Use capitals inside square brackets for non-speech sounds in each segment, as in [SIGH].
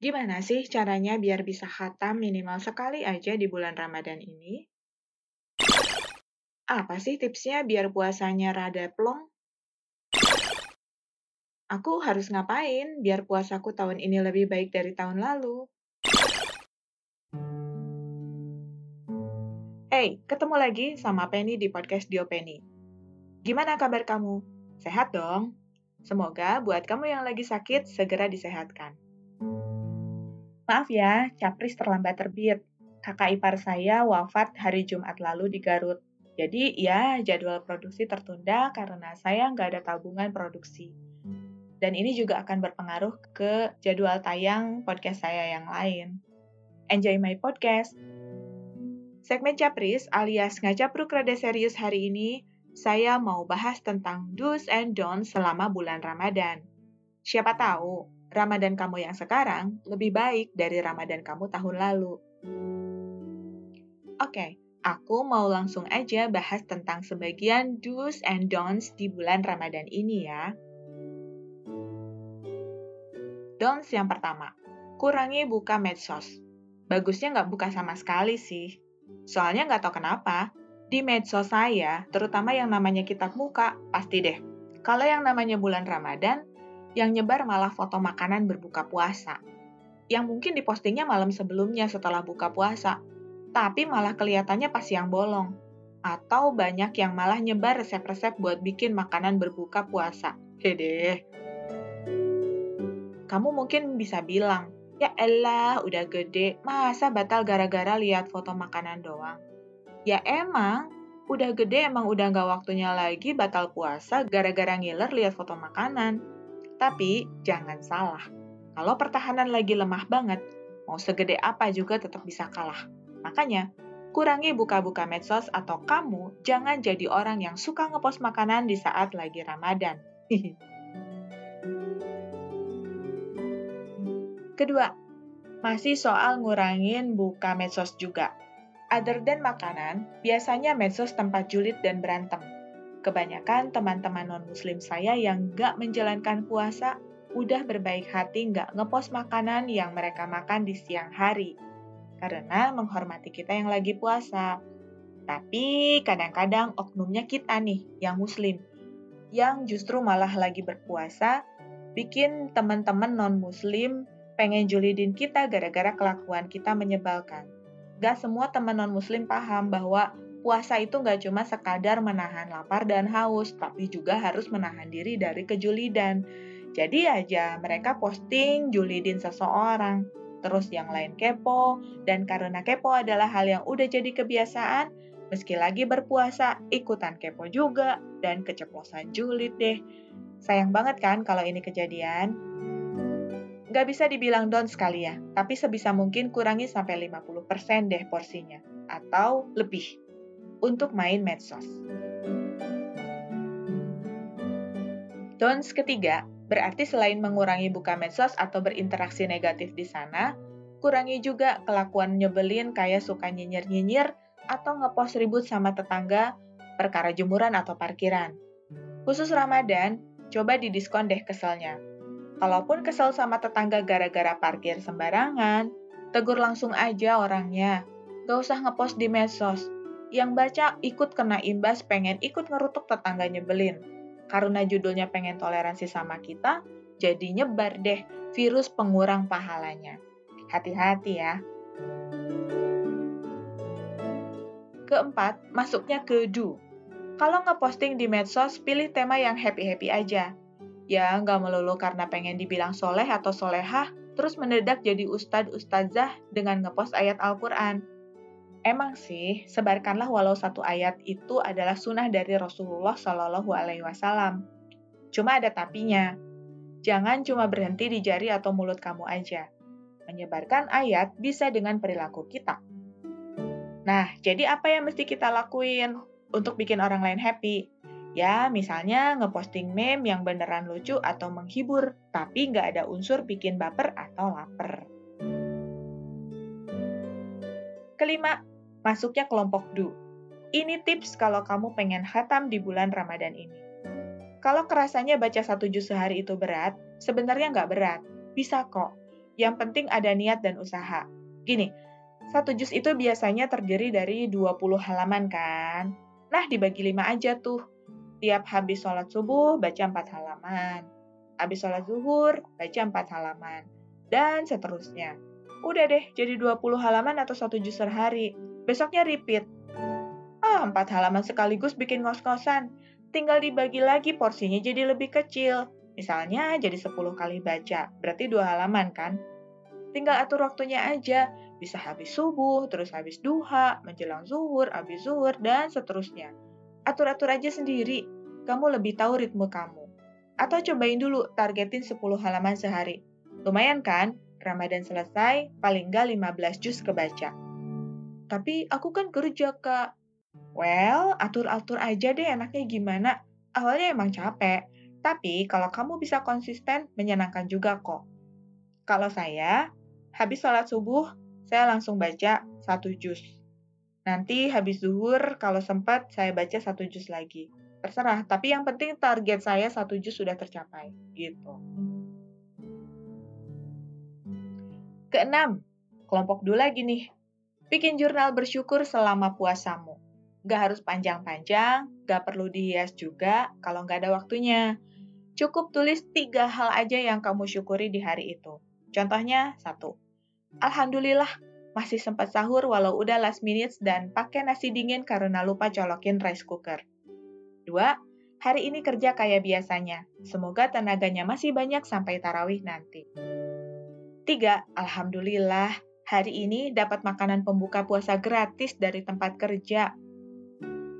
Gimana sih caranya biar bisa khatam minimal sekali aja di bulan Ramadan ini? Apa sih tipsnya biar puasanya rada plong? Aku harus ngapain biar puasaku tahun ini lebih baik dari tahun lalu? Hey, ketemu lagi sama Penny di podcast Dio Penny. Gimana kabar kamu? Sehat dong? Semoga buat kamu yang lagi sakit segera disehatkan. Maaf ya, Capris terlambat terbit. Kakak ipar saya wafat hari Jumat lalu di Garut. Jadi ya jadwal produksi tertunda karena saya nggak ada tabungan produksi. Dan ini juga akan berpengaruh ke jadwal tayang podcast saya yang lain. Enjoy my podcast! Segmen Capris alias Ngacapruk Rada Serius hari ini, saya mau bahas tentang do's and don'ts selama bulan Ramadan. Siapa tahu Ramadan kamu yang sekarang lebih baik dari Ramadan kamu tahun lalu. Oke, okay, aku mau langsung aja bahas tentang sebagian do's and don'ts di bulan Ramadan ini ya. Don'ts yang pertama, kurangi buka medsos. Bagusnya nggak buka sama sekali sih. Soalnya nggak tahu kenapa, di medsos saya, terutama yang namanya kitab muka, pasti deh. Kalau yang namanya bulan Ramadan, yang nyebar malah foto makanan berbuka puasa. Yang mungkin dipostingnya malam sebelumnya setelah buka puasa, tapi malah kelihatannya pas siang bolong. Atau banyak yang malah nyebar resep-resep buat bikin makanan berbuka puasa. Hede. Kamu mungkin bisa bilang, ya elah udah gede, masa batal gara-gara lihat foto makanan doang? Ya emang, udah gede emang udah nggak waktunya lagi batal puasa gara-gara ngiler lihat foto makanan. Tapi jangan salah, kalau pertahanan lagi lemah banget, mau segede apa juga tetap bisa kalah. Makanya, kurangi buka-buka medsos atau kamu jangan jadi orang yang suka ngepost makanan di saat lagi Ramadan. [LAUGHS] Kedua, masih soal ngurangin buka medsos juga. Other than makanan, biasanya medsos tempat julid dan berantem. Kebanyakan teman-teman non-muslim saya yang nggak menjalankan puasa udah berbaik hati nggak ngepost makanan yang mereka makan di siang hari. Karena menghormati kita yang lagi puasa. Tapi kadang-kadang oknumnya kita nih, yang muslim, yang justru malah lagi berpuasa, bikin teman-teman non-muslim pengen julidin kita gara-gara kelakuan kita menyebalkan. Gak semua teman non-muslim paham bahwa puasa itu nggak cuma sekadar menahan lapar dan haus, tapi juga harus menahan diri dari kejulidan. Jadi aja mereka posting julidin seseorang, terus yang lain kepo, dan karena kepo adalah hal yang udah jadi kebiasaan, meski lagi berpuasa, ikutan kepo juga, dan keceplosan julid deh. Sayang banget kan kalau ini kejadian? Nggak bisa dibilang down sekali ya, tapi sebisa mungkin kurangi sampai 50% deh porsinya, atau lebih untuk main medsos. Don'ts ketiga, berarti selain mengurangi buka medsos atau berinteraksi negatif di sana, kurangi juga kelakuan nyebelin kayak suka nyinyir-nyinyir atau ngepost ribut sama tetangga perkara jemuran atau parkiran. Khusus Ramadan, coba didiskon deh keselnya. Kalaupun kesel sama tetangga gara-gara parkir sembarangan, tegur langsung aja orangnya. Gak usah ngepost di medsos, yang baca ikut kena imbas pengen ikut ngerutuk tetangga nyebelin. Karena judulnya pengen toleransi sama kita, jadi nyebar deh virus pengurang pahalanya. Hati-hati ya. Keempat, masuknya ke do. Kalau ngeposting di medsos, pilih tema yang happy-happy aja. Ya, nggak melulu karena pengen dibilang soleh atau solehah, terus mendadak jadi ustad-ustazah dengan ngepost ayat Al-Quran Emang sih, sebarkanlah walau satu ayat itu adalah sunnah dari Rasulullah Shallallahu Alaihi Wasallam. Cuma ada tapinya. Jangan cuma berhenti di jari atau mulut kamu aja. Menyebarkan ayat bisa dengan perilaku kita. Nah, jadi apa yang mesti kita lakuin untuk bikin orang lain happy? Ya, misalnya ngeposting meme yang beneran lucu atau menghibur, tapi nggak ada unsur bikin baper atau lapar. Kelima, masuknya kelompok du. Ini tips kalau kamu pengen hatam di bulan Ramadan ini. Kalau kerasanya baca satu juz sehari itu berat, sebenarnya nggak berat. Bisa kok. Yang penting ada niat dan usaha. Gini, satu jus itu biasanya terdiri dari 20 halaman kan? Nah, dibagi lima aja tuh. Tiap habis sholat subuh, baca 4 halaman. Habis sholat zuhur, baca 4 halaman. Dan seterusnya. Udah deh, jadi 20 halaman atau satu jus sehari. Besoknya repeat. Ah, 4 halaman sekaligus bikin ngos-ngosan. Tinggal dibagi lagi porsinya jadi lebih kecil. Misalnya jadi 10 kali baca, berarti dua halaman kan? Tinggal atur waktunya aja, bisa habis subuh, terus habis duha, menjelang zuhur, habis zuhur, dan seterusnya. Atur-atur aja sendiri, kamu lebih tahu ritme kamu. Atau cobain dulu, targetin 10 halaman sehari. Lumayan kan? Ramadan selesai, paling nggak 15 juz kebaca. Tapi aku kan kerja, Kak. Well, atur-atur aja deh enaknya gimana. Awalnya emang capek, tapi kalau kamu bisa konsisten, menyenangkan juga kok. Kalau saya, Habis sholat subuh, saya langsung baca satu juz. Nanti habis zuhur, kalau sempat saya baca satu juz lagi. Terserah, tapi yang penting target saya satu juz sudah tercapai. Gitu. Keenam, kelompok dua lagi nih. Bikin jurnal bersyukur selama puasamu. Gak harus panjang-panjang, gak perlu dihias juga kalau gak ada waktunya. Cukup tulis tiga hal aja yang kamu syukuri di hari itu. Contohnya, satu, Alhamdulillah, masih sempat sahur walau udah last minutes dan pakai nasi dingin karena lupa colokin rice cooker. Dua, hari ini kerja kayak biasanya. Semoga tenaganya masih banyak sampai tarawih nanti. Tiga, Alhamdulillah, hari ini dapat makanan pembuka puasa gratis dari tempat kerja.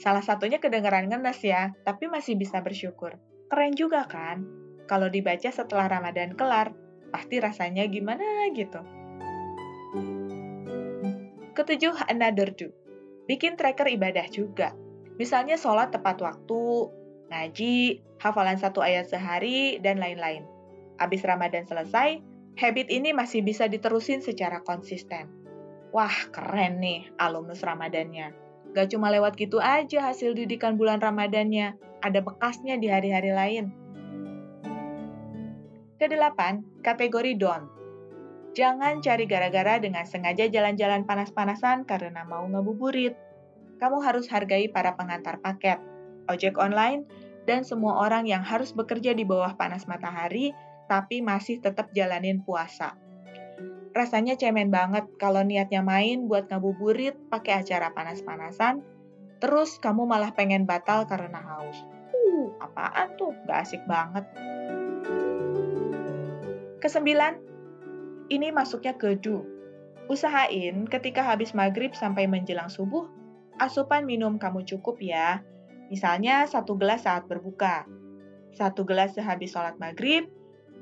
Salah satunya kedengaran ngenes ya, tapi masih bisa bersyukur. Keren juga kan? Kalau dibaca setelah Ramadan kelar, pasti rasanya gimana gitu. Ketujuh, another do. Bikin tracker ibadah juga. Misalnya sholat tepat waktu, ngaji, hafalan satu ayat sehari, dan lain-lain. Abis Ramadan selesai, habit ini masih bisa diterusin secara konsisten. Wah, keren nih alumnus Ramadannya. Gak cuma lewat gitu aja hasil didikan bulan Ramadannya, ada bekasnya di hari-hari lain. Kedelapan, kategori don't. Jangan cari gara-gara dengan sengaja jalan-jalan panas-panasan karena mau ngabuburit. Kamu harus hargai para pengantar paket, ojek online, dan semua orang yang harus bekerja di bawah panas matahari tapi masih tetap jalanin puasa. Rasanya cemen banget kalau niatnya main buat ngabuburit pakai acara panas-panasan, terus kamu malah pengen batal karena haus. Uh, apaan tuh? Gak asik banget. Kesembilan, ini masuknya ke do. Usahain ketika habis maghrib sampai menjelang subuh, asupan minum kamu cukup ya. Misalnya satu gelas saat berbuka, satu gelas sehabis sholat maghrib,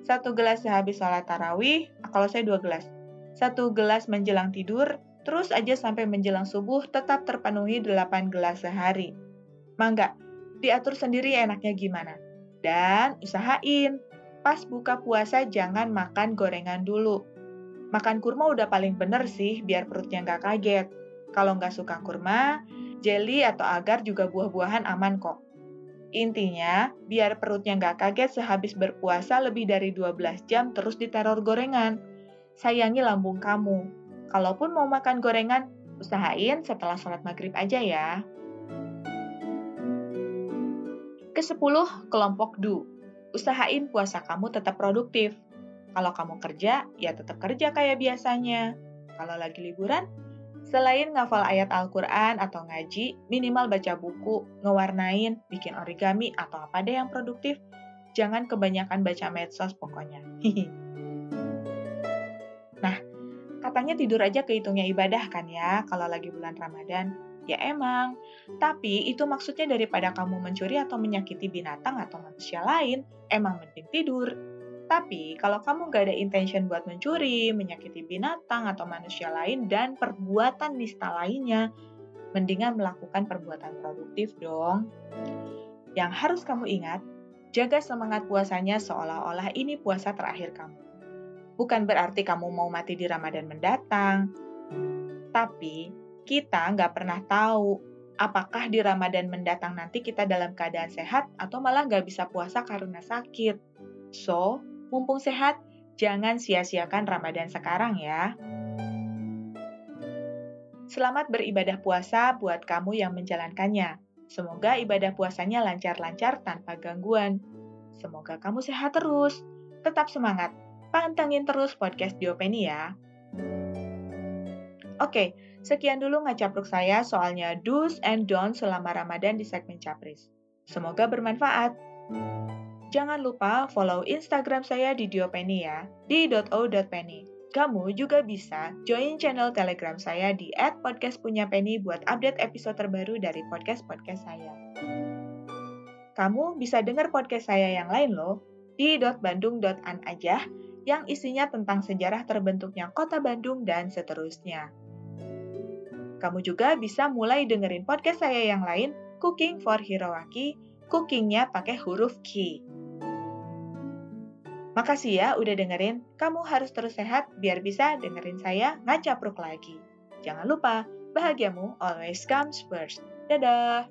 satu gelas sehabis sholat tarawih, kalau saya dua gelas, satu gelas menjelang tidur, terus aja sampai menjelang subuh tetap terpenuhi 8 gelas sehari. Mangga, diatur sendiri enaknya gimana. Dan usahain, pas buka puasa jangan makan gorengan dulu. Makan kurma udah paling bener sih, biar perutnya nggak kaget. Kalau nggak suka kurma, jelly atau agar juga buah-buahan aman kok. Intinya, biar perutnya nggak kaget sehabis berpuasa lebih dari 12 jam terus diteror gorengan. Sayangi lambung kamu. Kalaupun mau makan gorengan, usahain setelah sholat maghrib aja ya. Kesepuluh, kelompok du. Usahain puasa kamu tetap produktif. Kalau kamu kerja, ya tetap kerja kayak biasanya. Kalau lagi liburan, selain ngafal ayat Al-Quran atau ngaji, minimal baca buku, ngewarnain, bikin origami, atau apa deh yang produktif. Jangan kebanyakan baca medsos pokoknya. nah, katanya tidur aja kehitungnya ibadah kan ya, kalau lagi bulan Ramadan. Ya emang, tapi itu maksudnya daripada kamu mencuri atau menyakiti binatang atau manusia lain, emang mending tidur. Tapi, kalau kamu gak ada intention buat mencuri, menyakiti binatang atau manusia lain, dan perbuatan nista lainnya, mendingan melakukan perbuatan produktif dong. Yang harus kamu ingat, jaga semangat puasanya seolah-olah ini puasa terakhir kamu. Bukan berarti kamu mau mati di Ramadan mendatang, tapi kita nggak pernah tahu apakah di Ramadan mendatang nanti kita dalam keadaan sehat atau malah nggak bisa puasa karena sakit. So, Mumpung sehat, Jangan sia-siakan Ramadan sekarang ya. Selamat beribadah puasa buat kamu yang menjalankannya. Semoga ibadah puasanya lancar-lancar tanpa gangguan. Semoga kamu sehat terus. Tetap semangat. Pantengin terus podcast Diopeni ya. Oke, sekian dulu ngacapruk saya soalnya do's and don'ts selama Ramadan di segmen Capris. Semoga bermanfaat. Jangan lupa follow Instagram saya di Diopeni ya, di .o.penny. Kamu juga bisa join channel Telegram saya di @podcastpunyapenny buat update episode terbaru dari podcast-podcast saya. Kamu bisa dengar podcast saya yang lain loh di .bandung.an aja yang isinya tentang sejarah terbentuknya kota Bandung dan seterusnya. Kamu juga bisa mulai dengerin podcast saya yang lain, Cooking for Hiroaki, cookingnya pakai huruf K. Makasih ya udah dengerin. Kamu harus terus sehat biar bisa dengerin saya ngacapruk lagi. Jangan lupa, bahagiamu always comes first. Dadah!